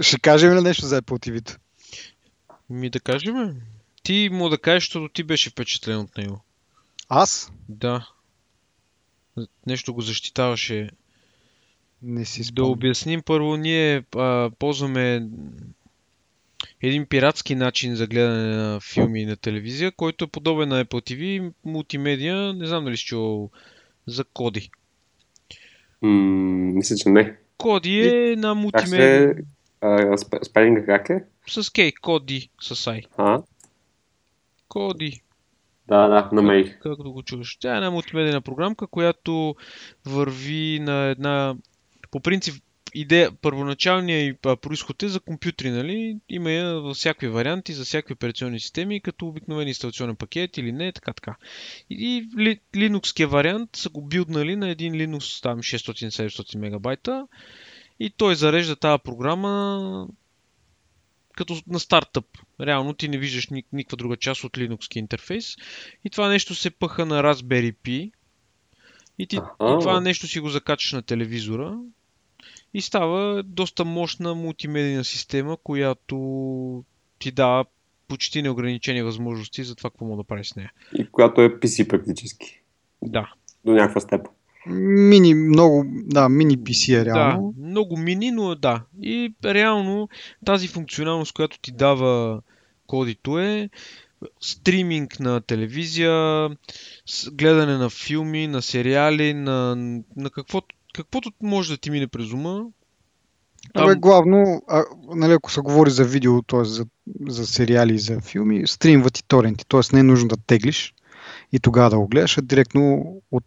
Ще кажем ли нещо за Apple TV? Ми да кажем. Ти му да кажеш, защото ти беше впечатлен от него. Аз? Да. Нещо го защитаваше. Не си Да спомням. обясним първо, ние а, ползваме един пиратски начин за гледане на филми на телевизия, който е подобен на Apple TV, мултимедия, не знам дали си чувал за Коди. М, мисля, че не. Коди е на Как мултимедия се... А, сп- спелинга как е? с Кей, Коди с Ай. А? Коди, Да, да, намерих. както го чуваш. Тя е една мултимедийна програмка, която върви на една... По принцип, идея, първоначалният происход е за компютри, нали? Има я във всякакви варианти, за всякакви операционни системи, като обикновен инсталационен пакет или не, така така. И ли, Linux вариант са го билднали на един Linux там 600-700 мегабайта и той зарежда тази програма като на стартъп. Реално ти не виждаш ни, никаква друга част от Linux интерфейс. И това нещо се пъха на Raspberry Pi. И, ти, и това нещо си го закачаш на телевизора. И става доста мощна мултимедийна система, която ти дава почти неограничени възможности за това, какво мога да правиш с нея. И която е PC практически. Да. До някаква степен. Мини, много, да, мини PC е реално. Да, много мини, но да. И реално тази функционалност, която ти дава кодито е стриминг на телевизия, гледане на филми, на сериали, на, на каквото, каквото може да ти мине през ума. Абе, главно, а, нали, ако се говори за видео, т.е. За, за сериали и за филми, стримват и торенти, т.е. не е нужно да теглиш и тогава да го гледаш, а директно от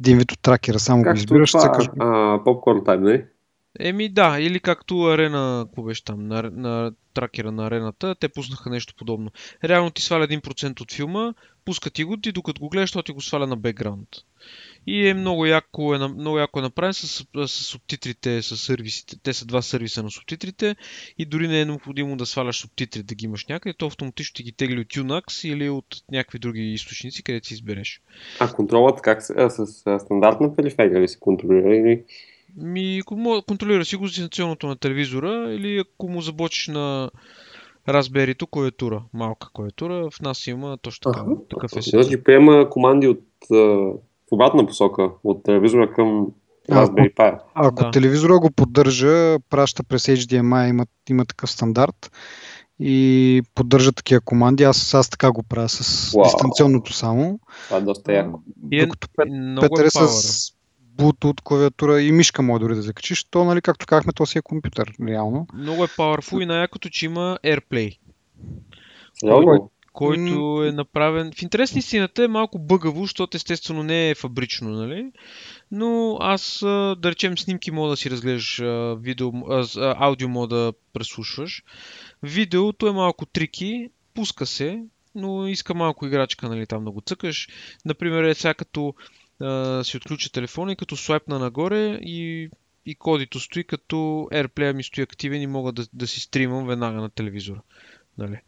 един вид от тракера само го Както избираш, това, цъкаш го. а, попкорн тайм, нали? Еми да, или както арена, какво беше там, на, на тракера на арената, те пуснаха нещо подобно. Реално ти сваля 1% от филма, пуска ти го, ти докато го гледаш, то ти го сваля на бекграунд. И е много яко е, много яко е направен с, с субтитрите, с сервисите. Те са два сервиса на субтитрите и дори не е необходимо да сваляш субтитри да ги имаш някъде, то автоматично ти ги тегли от Unax или от някакви други източници, където си избереш. А контролът как се, а, с а, стандартна периферия ли се контролира или... Ми, контролира си го дистанционното на телевизора или ако му заблочиш на Raspberry-то клавиатура, малка клавиатура, в нас има точно така, такъв е. Значи приема команди от в обратна посока, от телевизора към Raspberry Pi. Ако Да. телевизора го поддържа, праща през HDMI, има, има такъв стандарт и поддържа такива команди. Аз, аз така го правя с Уау. дистанционното само. Това е доста яко. Е, Докато Петър е е с Bluetooth клавиатура и мишка може дори да закачиш, то, нали, както казахме, то си е компютър, реално. Много е powerful и най-якото, че има AirPlay, Сериозно? Който е направен... В интерес на истината е малко бъгаво, защото естествено не е фабрично, нали? Но аз, да речем, снимки мога да си разглеждаш, видео, аудио мога да преслушваш. Видеото е малко трики, пуска се, но иска малко играчка, нали, там да го цъкаш. Например, е сега като а, си отключа телефона и като слайпна нагоре и, и кодито стои, като AirPlay ми стои активен и мога да, да си стримам веднага на телевизора. Нали?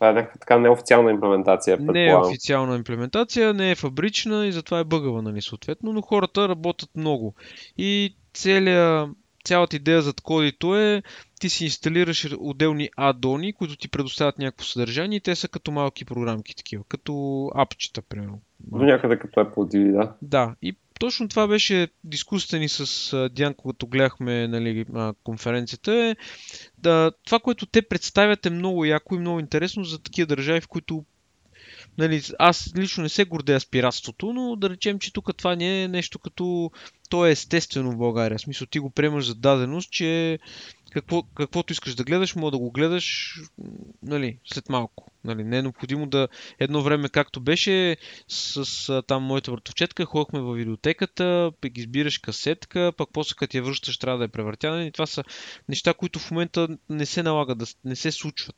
Това е някаква така неофициална имплементация, Не е официална имплементация, не е фабрична и затова е бъгава, нали, съответно, но хората работят много. И целия, цялата идея зад кодито е ти си инсталираш отделни адони, които ти предоставят някакво съдържание и те са като малки програмки такива, като апчета, примерно. До някъде като Apple TV, да. Да, и точно това беше дискусията ни с Диан, когато гледахме нали, конференцията. Е, да, това, което те представят е много яко и много интересно за такива държави, в които нали, аз лично не се гордея с пиратството, но да речем, че тук това не е нещо като... То е естествено в България. В смисъл ти го приемаш за даденост, че какво, каквото искаш да гледаш, мога да го гледаш нали, след малко. Нали, не е необходимо да едно време, както беше с там моята братовчетка, ходихме във видеотеката, пък избираш касетка, пък после като я връщаш трябва да е превъртяна и това са неща, които в момента не се налага да не се случват.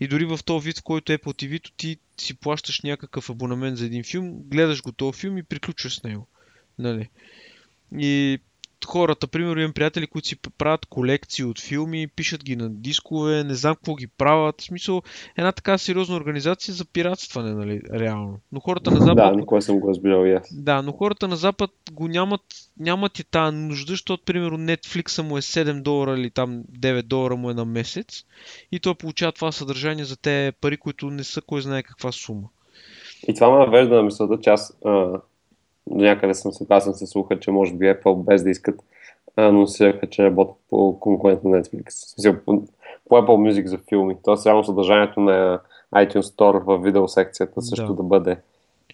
И дори в този вид, в който е по TV, ти си плащаш някакъв абонамент за един филм, гледаш го този филм и приключваш с него. Нали? И хората, примерно имам приятели, които си правят колекции от филми, пишат ги на дискове, не знам какво ги правят. В смисъл, една така сериозна организация за пиратстване, нали, реално. Но хората на Запад... Да, никога съм го разбирал и аз. Да, но хората на Запад го нямат, нямат и тази нужда, защото, примерно, Netflix му е 7 долара или там 9 долара му е на месец и той получава това съдържание за те пари, които не са кой знае каква сума. И това ме навежда на мисълта, че аз а, до някъде съм съгласен с слуха, че може би Apple без да искат анонсираха, че работят по конкурент на Netflix. В смисъл, по, по Apple Music за филми. Тоест, реално съдържанието на iTunes Store в видеосекцията също да, да бъде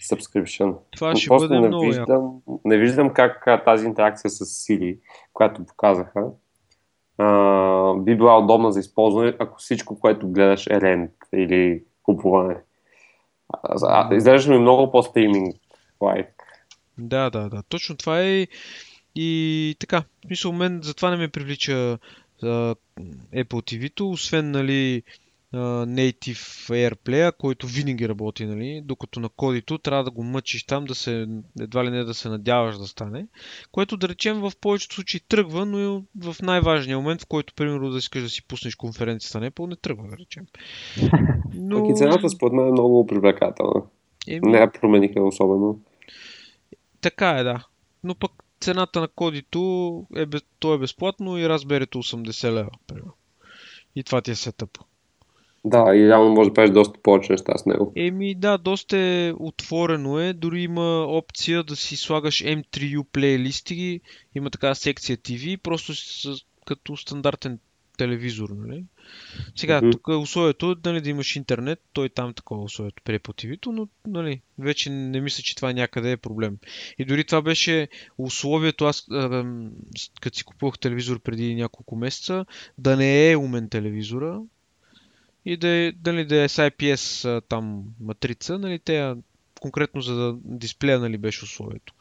subscription. Това ще Просто бъде не много виждам, яко. не виждам как а, тази интеракция с Siri, която показаха, а, би била удобна за използване, ако всичко, което гледаш е рент или купуване. Изглеждаш ми много по-стриминг лайк. Да, да, да. Точно това е и така. В смисъл, мен затова не ме привлича а, Apple TV-то, освен, нали, Native AirPlay, който винаги работи, нали, докато на кодито трябва да го мъчиш там, да се, едва ли не да се надяваш да стане, което да речем в повечето случаи тръгва, но и в най-важния момент, в който, примерно, да искаш да си пуснеш конференцията на Apple, не тръгва, да речем. Но... Пък и цената според мен е много привлекателна. Еми... Не я промениха особено. Така е, да. Но пък цената на кодито е, то е безплатно и разберете 80 лева. Примерно. И това ти е сетъп. Да, и реално може да правиш доста повече неща с него. Еми да, доста е отворено е. Дори има опция да си слагаш M3U плейлисти. Има така секция TV, просто с, като стандартен телевизор, нали? Сега, mm-hmm. тук е условието нали, да имаш интернет, той там такова условието при по tv но нали, вече не мисля, че това някъде е проблем. И дори това беше условието, аз като си купувах телевизор преди няколко месеца, да не е умен телевизора, и да е, да е с IPS там матрица, нали, те конкретно за дисплея нали, беше условието.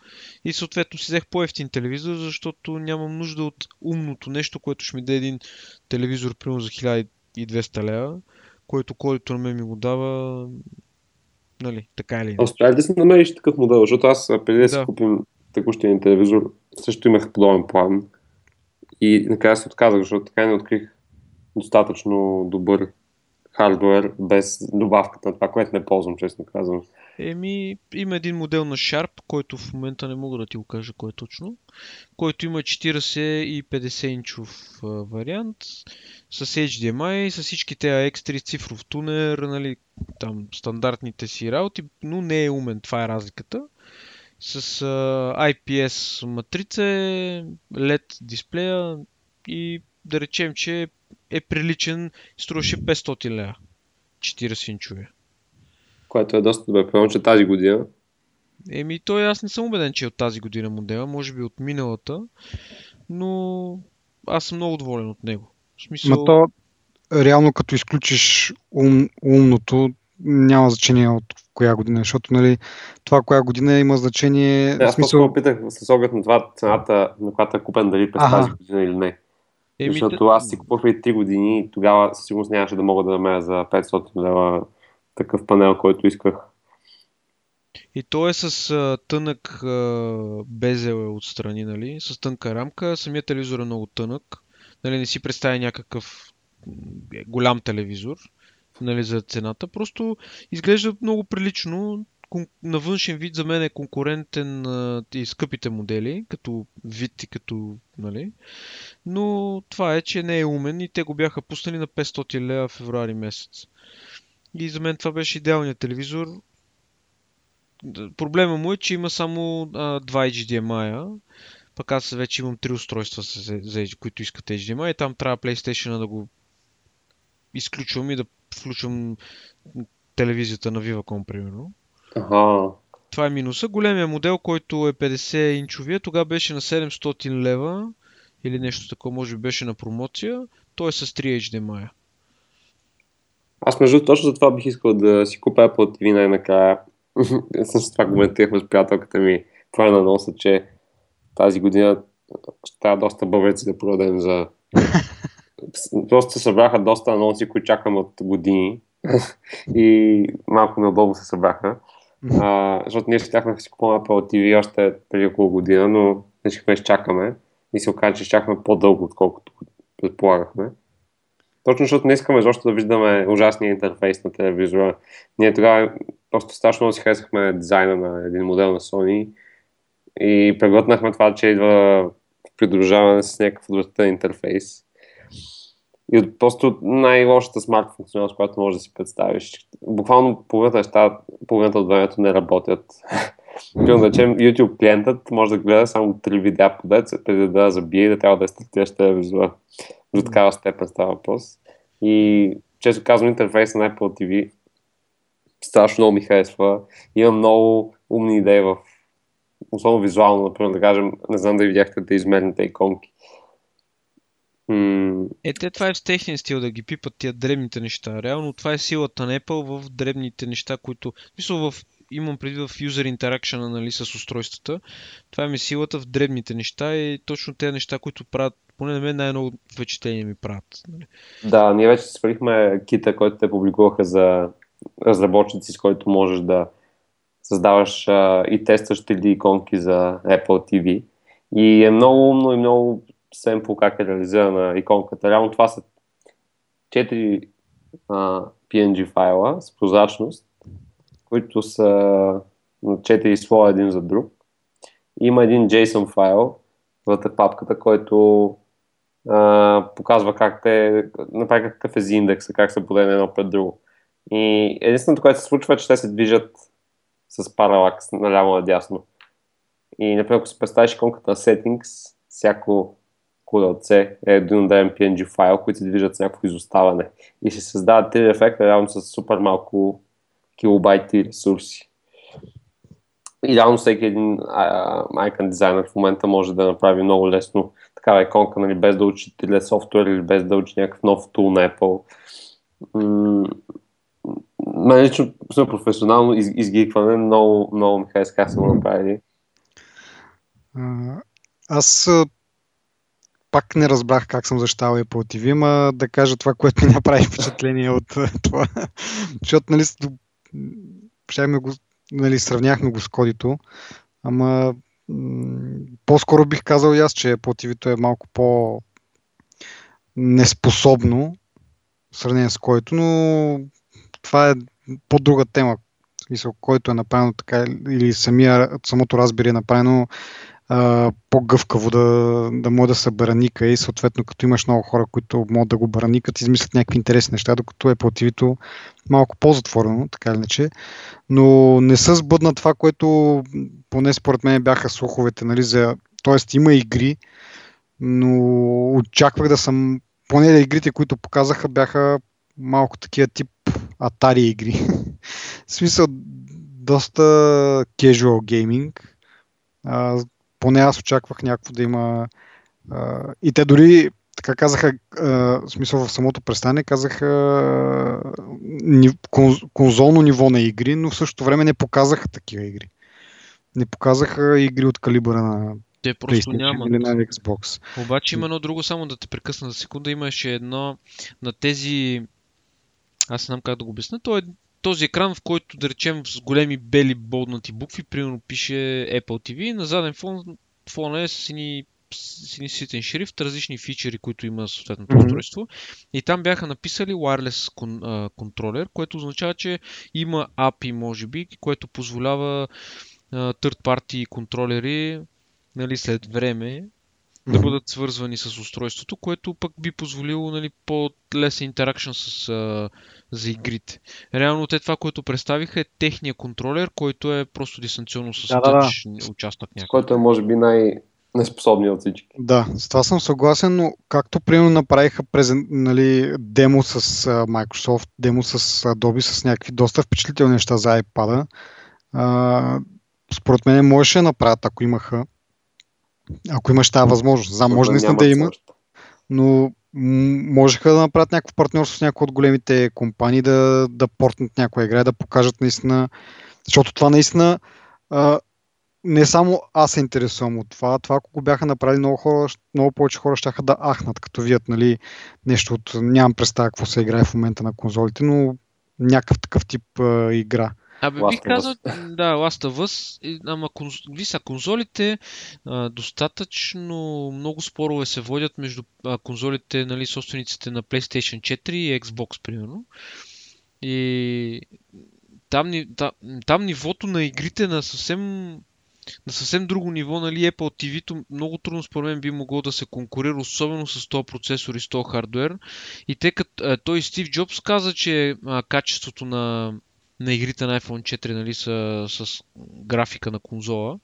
И съответно си взех по-ефтин телевизор, защото нямам нужда от умното нещо, което ще ми даде един телевизор, примерно за 1200 лева, който който на мен ми го дава Нали, така или. Успя да си намериш такъв модел? Защото аз преди да, да. си купим текущия телевизор, също имах подобен план. И накрая се отказах, защото така не открих достатъчно добър хардвер без добавката на това, което не ползвам, честно казвам. Еми, има един модел на Sharp, който в момента не мога да ти го кажа кой е точно, който има 40 и 50 инчов вариант с HDMI, с всички тези X3 цифров тунер, нали, там стандартните си работи, но не е умен, това е разликата. С uh, IPS матрица, LED дисплея и да речем, че е приличен, струваше 500 лева. 40 инчове. Което е доста добре. Предполагам, че тази година. Еми, той аз не съм убеден, че е от тази година модела, може би от миналата, но аз съм много доволен от него. В смисъл... Ма то, реално като изключиш ум, умното, няма значение от коя година, защото нали, това коя година има значение. Не, аз смисъл... опитах с оглед на това цената, на която е купен дали през ага. тази година или не. Еми, Защото аз си купувах преди 3 години и тогава със сигурност нямаше да мога да намеря за 500 лева такъв панел, който исках. И то е с а, тънък а, безел е отстрани, нали? С тънка рамка. Самият телевизор е много тънък. Нали, не си представя някакъв голям телевизор нали, за цената. Просто изглежда много прилично на външен вид за мен е конкурентен на и скъпите модели, като вид и като, нали. Но това е, че не е умен и те го бяха пуснали на 500 лева в февруари месец. И за мен това беше идеалният телевизор. Проблема му е, че има само а, 2 HDMI, пък аз вече имам три устройства, за, за, които искат HDMI и там трябва PlayStation да го изключвам и да включвам телевизията на Viva.com, примерно. Ага. Това е минуса. Големия модел, който е 50 инчовия, тогава беше на 700 лева или нещо такова, може би беше на промоция. Той е с 3 HDMI. Аз между точно за това бих искал да си купя Apple TV най-накрая. с това коментирахме с приятелката ми. Това е на носа, че тази година ще трябва доста бъбреци да продадем за... Просто се събраха доста анонси, които чакам от години. и малко неудобно се събраха. А, защото ние щяхме да си купуваме Apple TV още преди около година, но решихме да изчакаме. и се оказа, че щяхме по-дълго, отколкото предполагахме. Точно защото не искаме защо да виждаме ужасния интерфейс на телевизора. Ние тогава просто страшно си харесахме дизайна на един модел на Sony и преглътнахме това, че идва придружаване с някакъв отвратителен интерфейс. И от просто най-лошата смарт функционалност, която можеш да си представиш. Буквално половината неща, половината от времето не работят. Примерно да речем, YouTube клиентът може да гледа само 3 видеа по дец, преди да забие и да трябва да е стартиращ телевизора. До такава степен става въпрос. И често казвам, интерфейс на Apple TV страшно много ми харесва. Има много умни идеи в особено визуално, например, да кажем, не знам да видяхте да измерните иконки. Е, те това е в техния стил да ги пипат тия дребните неща. Реално това е силата на Apple в дребните неща, които... Мисля, в имам преди в user interaction нали, с устройствата. Това ми е силата в дребните неща и точно тези неща, които правят, поне на мен най-много впечатление ми правят. Нали. Да, ние вече свалихме кита, който те публикуваха за разработчици, с който можеш да създаваш а, и тестваш 3D иконки за Apple TV. И е много умно и много семпл как е реализирана иконката. Реално това са 4 а, PNG файла с прозрачност, които са на 4 слоя един за друг. Има един JSON файл вътре папката, който а, показва как те, направи какъв е индекса, как се поделя едно пред друго. И единственото, което се случва е, че те се движат с паралакс наляво-надясно. И, например, ако си представиш иконката на Settings, всяко QLC е един отделен PNG файл, които се движат с някакво изоставане. И се създават три ефекта, реално с супер малко килобайти ресурси. Идеално всеки един icon дизайнер в момента може да направи много лесно такава иконка, нали, без да учи теле софтуер или без да учи някакъв нов тул на Apple. Мен лично професионално из, изгикване много, много ми хареса как са го направили. Аз пак не разбрах как съм защитавал Apple TV, ма да кажа това, което ми направи впечатление от това. Защото, нали, го, нали, сравняхме го с кодито, ама по-скоро бих казал и аз, че TV е малко по неспособно в сравнение с който, но това е по-друга тема. Смисъл, който е направено така или самия, самото разбери е направено по-гъвкаво да, да може да се бараника и съответно като имаш много хора, които могат да го бараникат, измислят някакви интересни неща, докато е тв малко по-затворено, така или иначе. Но не са сбъдна това, което поне според мен бяха слуховете, нали, за... Тоест има игри, но очаквах да съм поне да игрите, които показаха, бяха малко такива тип Atari игри. в смисъл, доста casual gaming. Поне аз очаквах някакво да има. А, и те дори така казаха, а, в смисъл в самото представяне, казаха ни, конзолно ниво на игри, но в същото време не показаха такива игри. Не показаха игри от калибъра на те просто няма. Или на Xbox. Обаче има едно друго, само да те прекъсна за секунда, имаше едно на тези аз не знам как да го обясня, то е този екран, в който да речем с големи бели болнати букви, примерно пише Apple TV на заден фон фона е с сини сини ситен шрифт, различни фичери, които има съответното mm-hmm. устройство. И там бяха написали wireless контролер, което означава, че има API, може би, което позволява third party контролери нали, след време да бъдат свързвани с устройството, което пък би позволило нали, по-лесен интеракшн с, а, за игрите. Реално те това, което представиха е техния контролер, който е просто дистанционно с да, да, да. участък някакъв. Който е може би най- неспособният от всички. Да, с това съм съгласен, но както примерно направиха презен, нали, демо с uh, Microsoft, демо с Adobe, с някакви доста впечатлителни неща за iPad, uh, според мен можеше да направят, ако имаха ако имаш тази възможност. Знам, може наистина да има, но можеха да направят някакво партньорство с някои от големите компании, да, да портнат някоя игра, да покажат наистина, защото това наистина а, не само аз се интересувам от това, това ако го бяха направили много хора, много повече хора ще да ахнат, като вият нали, нещо от, нямам представа какво се играе в момента на конзолите, но някакъв такъв тип а, игра. Абе, бих казал, да, Last of Us, ама конз... ви са конзолите, а, достатъчно много спорове се водят между а, конзолите, нали, собствениците на PlayStation 4 и Xbox, примерно. И там, там, там нивото на игрите на съвсем на съвсем друго ниво, нали, Apple TV-то много трудно според мен би могло да се конкурира, особено с този процесор и с този хардвер. И тъй като той Стив Джобс каза, че а, качеството на, на игрите на iPhone 4 нали, са с графика на конзола.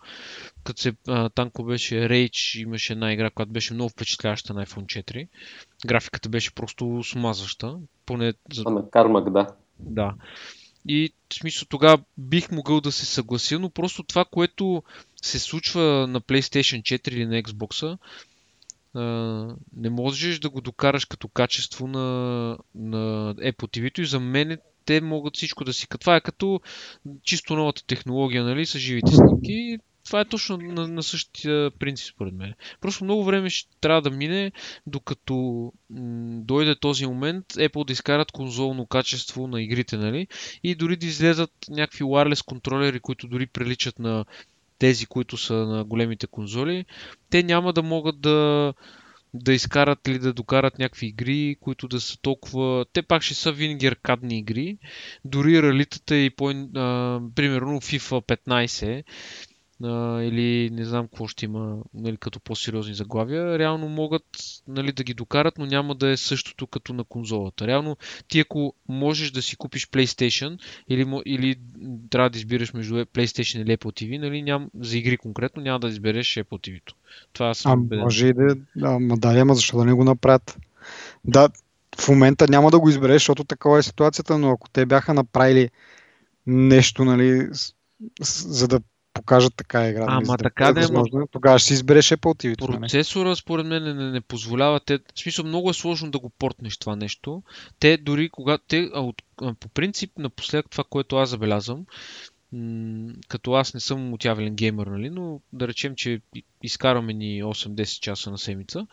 Като се, а, танко беше Rage, имаше една игра, която беше много впечатляваща на iPhone 4. Графиката беше просто смазваща. Поне. А на Кармак, да. Да. И в смисъл тогава бих могъл да се съглася, но просто това, което се случва на PlayStation 4 или на Xbox, не можеш да го докараш като качество на, на Apple TV-то и за мен те могат всичко да си... Това е като чисто новата технология, нали, с живите снимки това е точно на, на същия принцип, според мен. Просто много време ще трябва да мине, докато м- дойде този момент Apple да изкарат конзолно качество на игрите, нали? И дори да излезат някакви wireless контролери, които дори приличат на тези, които са на големите конзоли, те няма да могат да, да изкарат или да докарат някакви игри, които да са толкова... Те пак ще са винаги аркадни игри. Дори ралитата и по... А, примерно FIFA 15 а, или не знам какво ще има нали, като по-сериозни заглавия, реално могат нали, да ги докарат, но няма да е същото като на конзолата. Реално ти ако можеш да си купиш PlayStation или, или трябва да избираш между PlayStation или Apple TV, нали, ням, за игри конкретно няма да избереш Apple TV-то. Това съм а, може и да, да, ма да, ама защо да не го направят? Да, в момента няма да го избереш, защото такава е ситуацията, но ако те бяха направили нещо, нали, за да покажат така игра. Ама да така да е възможно. Тогава ще си избереш Apple TV. Процесора според мен не, не позволява. Те, в смисъл много е сложно да го портнеш това нещо. Те дори когато те, а, от, а, по принцип напоследък това, което аз забелязвам, м- като аз не съм отявелен геймер, нали, но да речем, че изкараме ни 8-10 часа на седмица,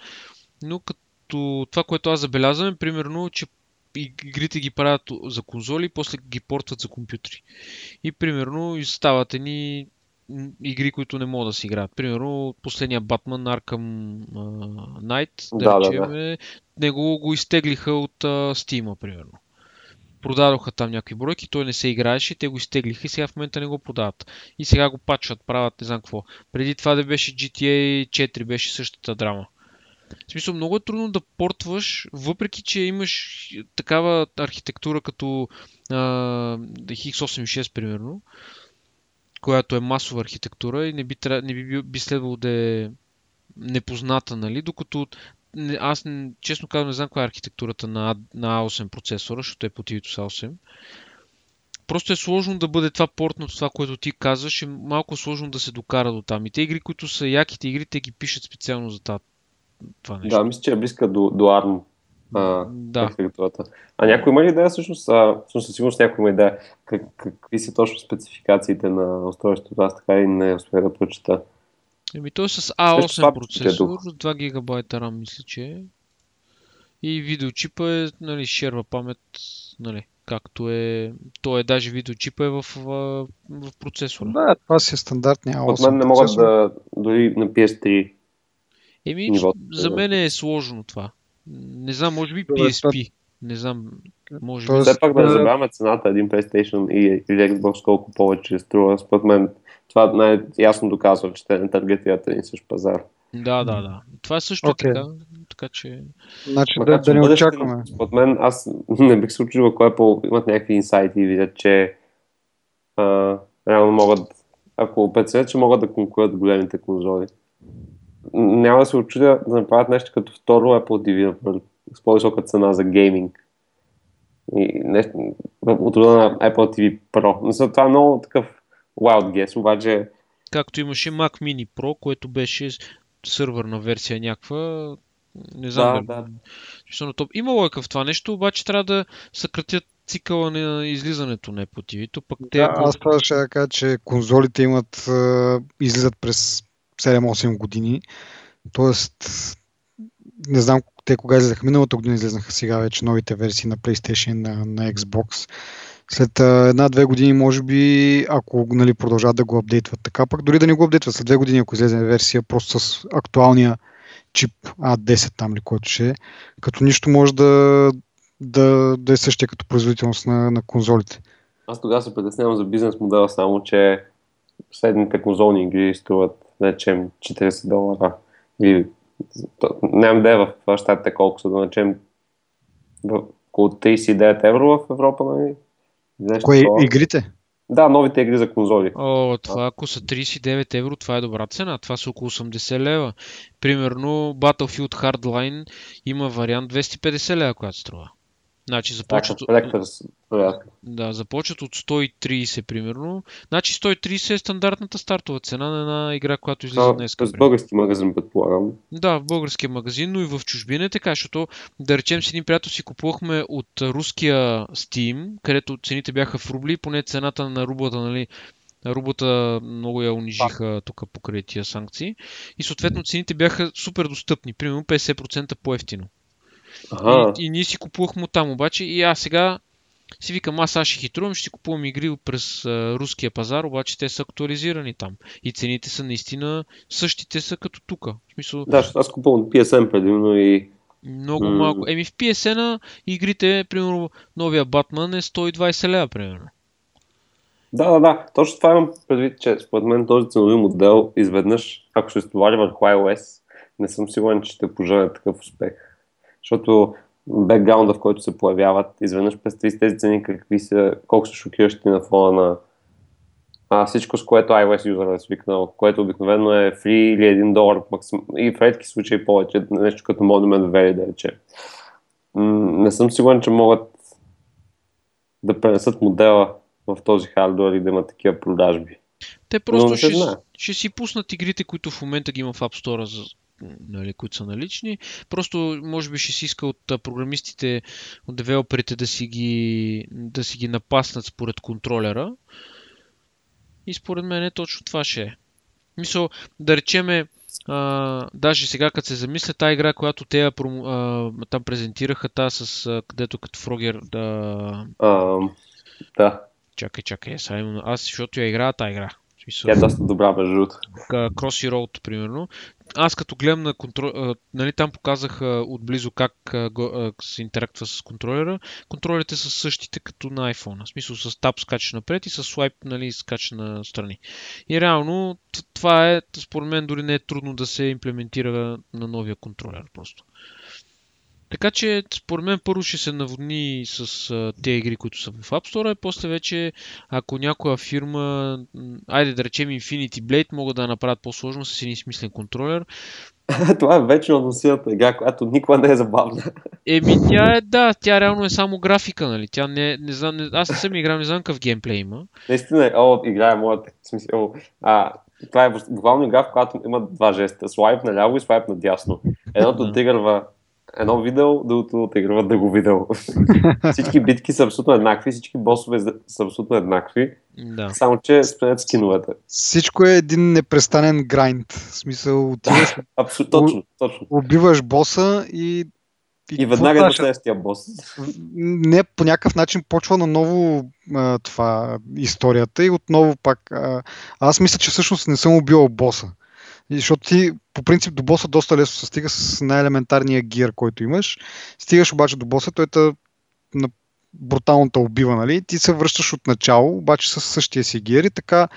но като това, което аз забелязвам е примерно, че игрите ги правят за конзоли, после ги портват за компютри. И примерно изстават ни игри, които не могат да се играят. Примерно последния Батман Arkham Knight, да, да речем, да, да. него го изтеглиха от uh, Steam, примерно. Продадоха там някакви бройки, той не се играеше, те го изтеглиха и сега в момента не го продават. И сега го пачват, правят не знам какво. Преди това да беше GTA 4, беше същата драма. В смисъл, много е трудно да портваш, въпреки че имаш такава архитектура като uh, X86, примерно която е масова архитектура и не би, не би, би следвало да е непозната, нали? Докато аз честно казвам не знам каква е архитектурата на, на A8 процесора, защото е по TV с A8. Просто е сложно да бъде това портното, това, което ти казваш, е малко сложно да се докара до там. И те игри, които са яките игри, те ги пишат специално за това, това нещо. Да, мисля, че е близка до, до ARM а, да. архитектурата. А някой има ли идея всъщност, а, всъщност със сигурност някой има идея как, какви са точно спецификациите на устройството? Аз така и не успях да прочета. Еми той е с A8 процесор, 2 гигабайта RAM мисля, че е. И видеочипа е, нали, шерва памет, нали, както е, то е даже видеочипа е в, в, в процесора. Да, това си е стандартния A8 От мен не могат да, дори на PS3 Еми, нивото, за мен е сложно това. Не знам, може би PSP. Не знам, може би. Все пак да не забравяме цената един PlayStation и, или Xbox колко повече струва. Според мен това най-ясно доказва, че те не таргетират един същ пазар. Да, да, да. Това е също okay. така. Така че. Значи да, да, не очакваме. Според мен аз не бих се учил, ако Apple имат някакви инсайти и видят, че а, реално могат, ако преценят, че могат да конкурират големите конзоли, няма да се очудя да направят нещо като второ Apple TV, с по-висока цена за гейминг. И нещо, от рода на Apple TV Pro. Но това е много такъв wild guess, обаче... Както имаше Mac Mini Pro, което беше сървърна версия някаква. Не знам. Да, да. Топ. Има лойка в това нещо, обаче трябва да съкратят цикъла на излизането на Apple TV. Пък да, те, ако... Аз това ще кажа, че конзолите имат, излизат през 7-8 години. Тоест, не знам те кога излезаха. Миналата година излезнаха сега вече новите версии на PlayStation, на, на Xbox. След една-две години, може би, ако нали, продължават да го апдейтват така, пък дори да не го апдейтват след две години, ако излезе версия просто с актуалния чип A10 там ли, който ще е, като нищо може да, да, да е същия като производителност на, на конзолите. Аз тогава се притеснявам за бизнес модела, само че следните конзолни игри струват, да речем, 40 долара. И нямам да е в щатите колко са, да речем, около 39 евро в Европа, нали? Кое игрите? Да, новите игри за конзоли. О, това ако са 39 евро, това е добра цена. Това са около 80 лева. Примерно Battlefield Hardline има вариант 250 лева, която струва. Значи започват, да, започват от 130 примерно. Значи 130 е стандартната стартова цена на една игра, която излиза днес. В български магазин, предполагам. Да, в българския магазин, но и в чужбина е така, защото да речем с един приятел си купувахме от руския Steam, където цените бяха в рубли, поне цената на рублата, нали, Рублата много я унижиха тук покрай тия санкции. И съответно цените бяха супер достъпни, примерно 50% по-ефтино. Ага. И, и ние си купувахме там обаче. И аз сега си викам, аз аз ще хитрувам, ще си купувам игри през а, руския пазар, обаче те са актуализирани там. И цените са наистина същите са като тук. смисъл... Да, аз купувам PSN предимно и много mm. малко. Еми в PSN игрите, примерно новия Батман е 120 лева, примерно. Да, да, да. Точно това имам предвид, че според мен този ценови модел изведнъж, ако ще стовари върху iOS, не съм сигурен, че ще пожене такъв успех. Защото бекграунда, в който се появяват, изведнъж представи тези цени какви са, колко са шокиращи на фона на а, всичко, с което iOS юзър е свикнал, което обикновено е free или 1 долар максим... и в редки случаи повече, нещо като Monument Valley, да рече. не съм сигурен, че могат да пренесат модела в този хардвер и да имат такива продажби. Те просто ще, ще си пуснат игрите, които в момента ги има в App Store за, нали, които са налични. Просто, може би, ще си иска от програмистите, от девелоперите да си ги, да си ги напаснат според контролера. И според мен е точно това ще е. Мисъл, да речеме, а, даже сега като се замисля, тази игра, която те а, там презентираха, та с а, където като Фрогер да... Uh, да. Чакай, чакай, сега аз, защото я играя тази игра. Тя е доста добра, между другото. Crossy Road, примерно аз като гледам на контрол, нали, там показах отблизо как се интерактва с контролера. Контролерите са същите като на iPhone. В смисъл с тап скача напред и с слайп нали, скача на страни. И реално това е, според мен дори не е трудно да се имплементира на новия контролер просто. Така че, според мен, първо ще се наводни с а, тези игри, които са в App Store, и после вече, ако някоя фирма, айде да речем Infinity Blade, могат да направят по-сложно с един смислен контролер. Това е вече относилната игра, която никога не е забавна. Еми, тя е, да, тя реално е само графика, нали? Тя не, не знам, не, аз не съм играл, не знам какъв геймплей има. Наистина, о, игра е моята, в смисъл, а, това е буквално игра, в която има два жеста. Слайп наляво и слайп надясно. Едното тригърва едно видео, другото отиграват да го видео. всички битки са абсолютно еднакви, всички босове са абсолютно еднакви. Да. Само, че сменят скиновете. Всичко е един непрестанен грайнд. В смисъл, отиваш, абсолютно, точно, точно. убиваш боса и и, и веднага до следващия бос. Не, по някакъв начин почва наново а, това историята и отново пак. А, аз мисля, че всъщност не съм убил боса. Защото ти по принцип до боса доста лесно се стига с най-елементарния гир, който имаш. Стигаш обаче до боса, той те на бруталната убива, нали? Ти се връщаш от начало, обаче с същия си гир и така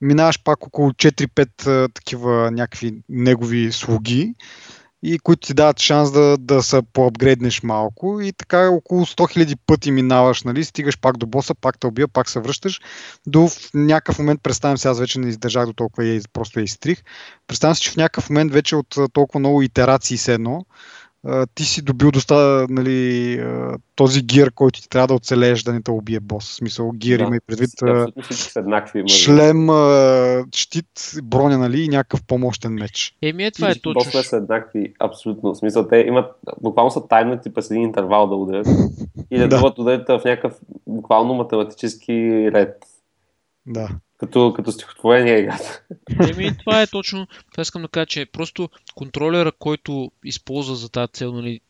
минаваш пак около 4-5 такива някакви негови слуги и които ти дават шанс да, да се поапгрейднеш малко и така около 100 000 пъти минаваш, нали, стигаш пак до боса, пак те убия, пак се връщаш. До в някакъв момент, представям се, аз вече не издържах до толкова и просто я изтрих. Представям се, че в някакъв момент вече от толкова много итерации с едно, ти си добил доста, нали, този гир, който ти трябва да оцелееш да не те убие бос. В смисъл, гир да, има и предвид еднакви, шлем, щит, броня, нали, и някакъв по-мощен меч. Еми, е, това е точно. Босове са еднакви, абсолютно. В смисъл, те имат, буквално са таймнати през един интервал да ударят и да, да. ударят в някакъв буквално математически ред. Да. Като, като стихотворение играта. Еми, това е точно. Това искам да кажа, че просто контролера, който използва за тази цел, нали,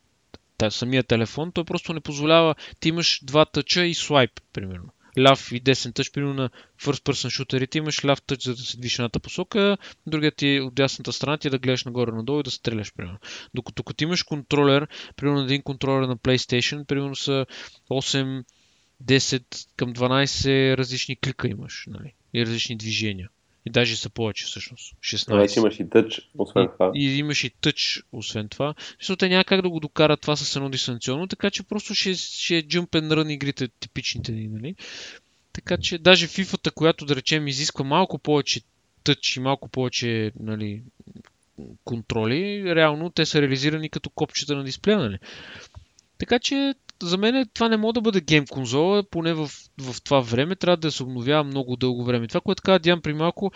самия телефон, той просто не позволява. Ти имаш два тъча и слайп, примерно. ляв и десен тъч, примерно на first person шутерите имаш ляв тъч, за да се движиш едната посока, другият ти от дясната страна ти е да гледаш нагоре-надолу и да стреляш, примерно. Докато като имаш контролер, примерно един контролер на PlayStation, примерно са 8, 10 към 12 различни клика имаш, нали? И различни движения. И даже са повече всъщност. 16. Вече имаш и тъч, освен това. И, и имаш и тъч, освен това. Защото те няма как да го докарат това с едно дистанционно, така че просто ще, ще е jump and run игрите, типичните ни, нали? Така че даже FIFA-та, която да речем изисква малко повече тъч и малко повече нали, контроли, реално те са реализирани като копчета на дисплея, нали? Така че за мен това не може да бъде гейм конзола, поне в, в това време трябва да се обновява много дълго време. Това, което каза Диан при малко,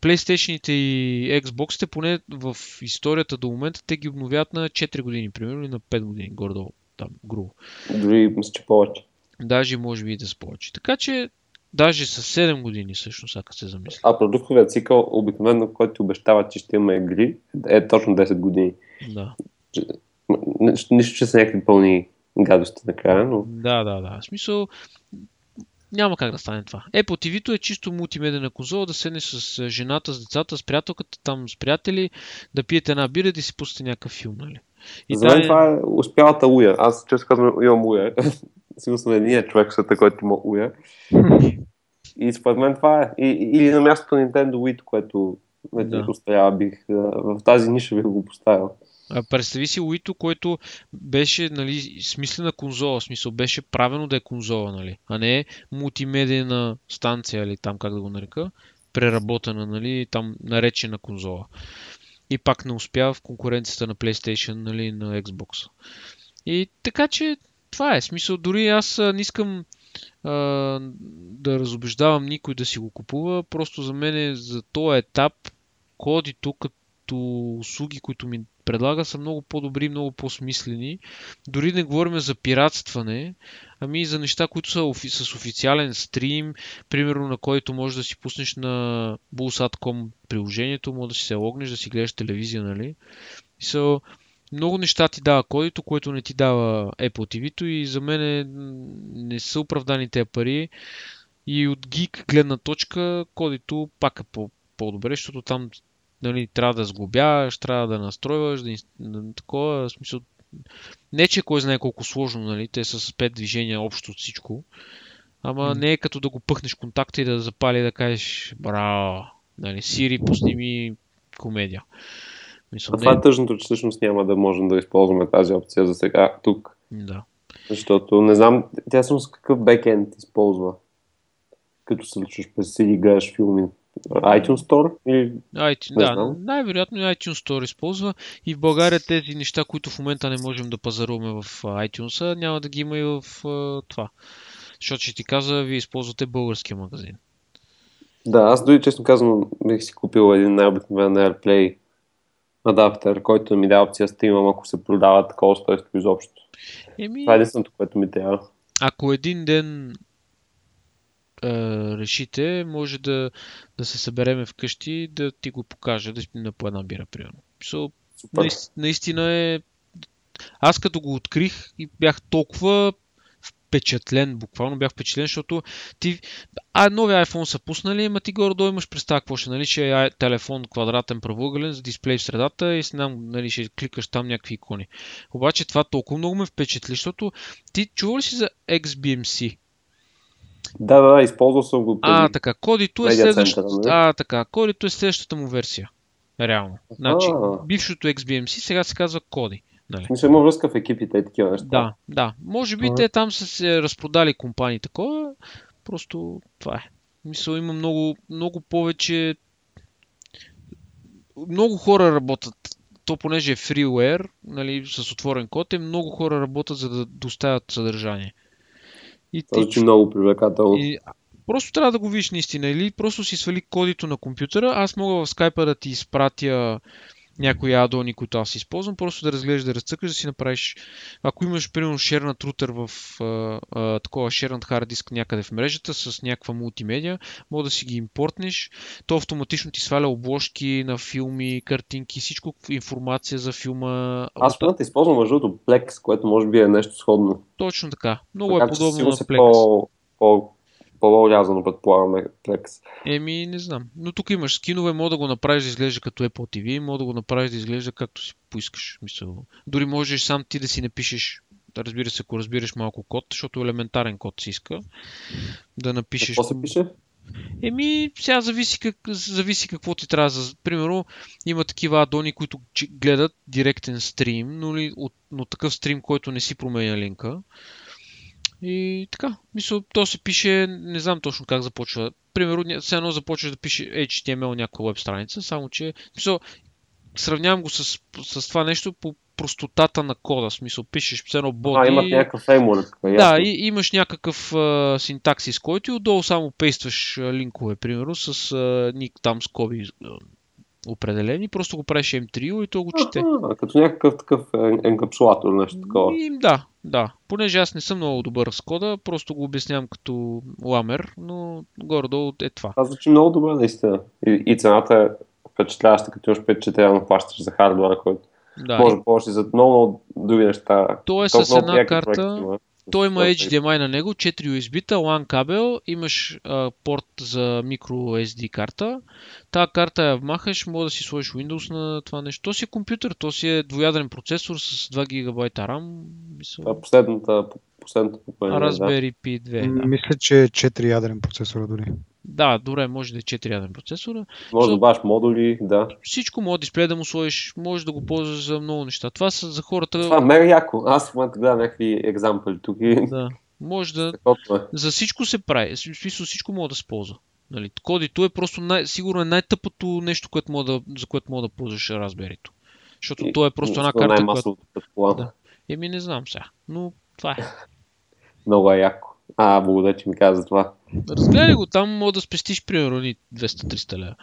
PlayStation и Xbox, поне в историята до момента, те ги обновяват на 4 години, примерно, или на 5 години, гордо там, грубо. Дори мисля, че повече. Даже може би и да са повече. Така че, даже с 7 години всъщност, ако се замисли. А продуктовият цикъл, обикновено, който обещава, че ще има игри, е точно 10 години. Да. Нищо, че са някакви пълни гадости накрая, но... Да, да, да. В смисъл, няма как да стане това. Apple TV-то е чисто мултимедийна конзола, да седнеш с жената, с децата, с приятелката, там с приятели, да пиете една бира и да си пустите някакъв филм, нали? И За мен е... това е успялата уя. Аз често казвам, имам уя. Сигурно съм единия човек в света, който има уя. И според мен това е. И, или на мястото на Nintendo Wii, което да. устоява, бих, в тази ниша бих го поставил. Представи си Уито, който беше нали, смислена конзола, в смисъл беше правено да е конзола, нали, а не мултимедийна станция или там как да го нарека, преработена, нали, там наречена конзола. И пак не успява в конкуренцията на PlayStation, нали, на Xbox. И така че това е смисъл. Дори аз не искам а, да разобеждавам никой да си го купува. Просто за мен е за този етап кодито като услуги, които ми предлага, са много по-добри, много по-смислени. Дори не говорим за пиратстване, ами за неща, които са офи- с официален стрим, примерно на който можеш да си пуснеш на Bullsat.com приложението, може да си се логнеш, да си гледаш телевизия, нали? И са, много неща ти дава кодито, което не ти дава Apple TV-то и за мен не са оправдани тези пари. И от гик гледна точка кодито пак е по- по-добре, защото там нали, трябва да сглобяваш, трябва да настройваш, да, да такова, в смисъл, не че кой знае колко сложно, нали, те са с 5 движения общо от всичко, ама mm. не е като да го пъхнеш контакта и да запали да кажеш, браво, нали, Сири, пусни ми комедия. Мисъл, а това е тъжното, че всъщност няма да можем да използваме тази опция за сега тук. Да. Защото не знам, тя всъщност какъв бекенд използва, като се личаш през CD, гледаш филми iTunes Store? Или... iTunes, да, най-вероятно iTunes Store използва и в България тези неща, които в момента не можем да пазаруваме в iTunes, няма да ги има и в това. Защото ще ти каза, вие използвате българския магазин. Да, аз дори честно казвам, бих си купил един най-обикновен AirPlay адаптер, който ми дава опция стримам, ако се продава такова устройство изобщо. Еми... Това е единственото, което ми трябва. Ако един ден решите, може да, да се събереме вкъщи, да ти го покажа, да спим на по една бира, примерно. So, наистина, наистина е... Аз като го открих и бях толкова впечатлен, буквално бях впечатлен, защото ти... А, нови iPhone са пуснали, ама ти горе-долу имаш представа какво ще, нали, че е телефон квадратен правоъгълен с дисплей в средата и си нам, нали, ще кликаш там някакви икони. Обаче това толкова много ме впечатли, защото ти чувал ли си за XBMC? Да, да, да, използвал съм го. А, така, кодито е, следващата, нали? а, така, кодито е следващата му версия. Реално. Значи, бившото XBMC сега се казва коди. Нали? Мисля, има връзка в екипите и такива неща. Да, да. Може би а те там са се разпродали компании такова. Просто това е. Мисля, има много, много повече. Много хора работят. То понеже е freeware, нали, с отворен код, е много хора работят за да доставят съдържание. И звучи много привлекателно. И, просто трябва да го видиш наистина. Или просто си свали кодито на компютъра. Аз мога в скайпа да ти изпратя някои адони, които аз използвам, просто да разгледаш, да разцъкаш, да си направиш. Ако имаш, примерно, шернат рутер в а, а, такова шернат хард диск някъде в мрежата с някаква мултимедия, мога да си ги импортнеш. То автоматично ти сваля обложки на филми, картинки, всичко информация за филма. Аз в момента използвам между Plex, което може би е нещо сходно. Точно така. Много така, е подобно на Plex. По, по по-рязано, предполагаме, Plex. Еми, не знам. Но тук имаш скинове, мога да го направиш да изглежда като Apple TV, мога да го направиш да изглежда както си поискаш. Мисъл. Дори можеш сам ти да си напишеш да разбира се, ако разбираш малко код, защото елементарен код си иска, да напишеш... Какво се пише? Еми, сега зависи, как, зависи какво ти трябва. За, примерно, има такива адони, които гледат директен стрим, но, ли, от, но такъв стрим, който не си променя линка. И така, мисля, то се пише, не знам точно как започва. Примерно, все едно започваш да пише HTML някаква веб страница, само че, мисля, сравнявам го с, с това нещо по простотата на кода. Смисъл, пишеш все едно боди. А, имат някакъв фреймворк. Да, и, имаш някакъв а, синтаксис, който и отдолу само пействаш а, линкове, примерно, с а, ник там скоби определени, просто го правиш M3 и то го чете. А, като някакъв такъв енкапсулатор, нещо такова. И, да, да. Понеже аз не съм много добър с кода, просто го обяснявам като ламер, но горе-долу е това. Това звучи много добре, наистина. И, и цената е впечатляваща, като имаш пет, че трябва да плащаш за хардвера, който да, може да ползваш за много, много други неща. То е с една карта. Той има HDMI на него, 4 USB-та, LAN кабел, имаш а, порт за micro SD карта. Та карта я вмахаш, може да си сложиш Windows на това нещо. То си е компютър, то си е двоядрен процесор с 2 ГБ RAM. Мисъл... Това е последната, последната поколение. Raspberry Pi 2. Да. Мисля, че е 4 ядрен процесор дори. Да, добре, може да е 4 яден процесора. Може да добавиш модули, да. Всичко може дисплей да му сложиш, може да го ползваш за много неща. Това са за хората. Това е мега яко. Аз в момента гледам някакви екзампли тук. Да. Може да. За всичко се прави. В смисъл всичко може да се ползва. Нали, кодито е просто най- сигурно е най-тъпото нещо, което мога да, за което мога да ползваш Raspberry. Защото и, то е просто една карта, която... Да. Еми не знам сега, но това е. Много е яко. А, благодаря, че ми каза това. Разгледай го, там мога да спестиш примерно 200-300 лева.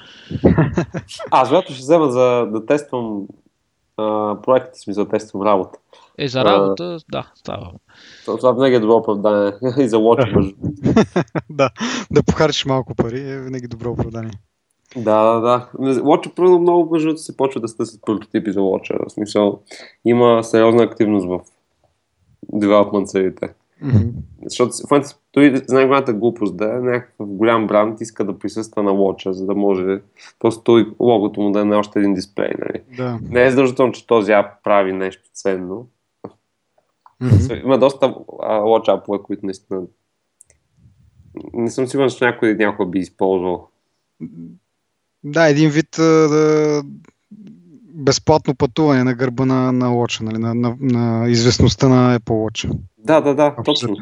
Аз вероятно ще взема за да тествам а, проекти, смисъл да тествам работа. Е, за работа, а, да, става. Това винаги е добро оправдание и за лоч. да, да похарчиш малко пари е винаги добро оправдание. Да, да, да. Лоча първо много между се почва да с прототипи за лоча. В смисъл, има сериозна активност в девелопмент сериите. Mm-hmm. Защото в момента той най-голямата глупост да е някакъв голям бранд иска да присъства на лоча, за да може просто той логото му да е на още един дисплей. Нали? Да. Не е задължително, че този ап прави нещо ценно. Mm-hmm. Има доста лоч апове, които наистина не съм сигурен, че някой някой би използвал. Да, един вид да, безплатно пътуване на гърба на, на лоча, нали? на, на, на известността на Apple Watch. Да, да, да, точно.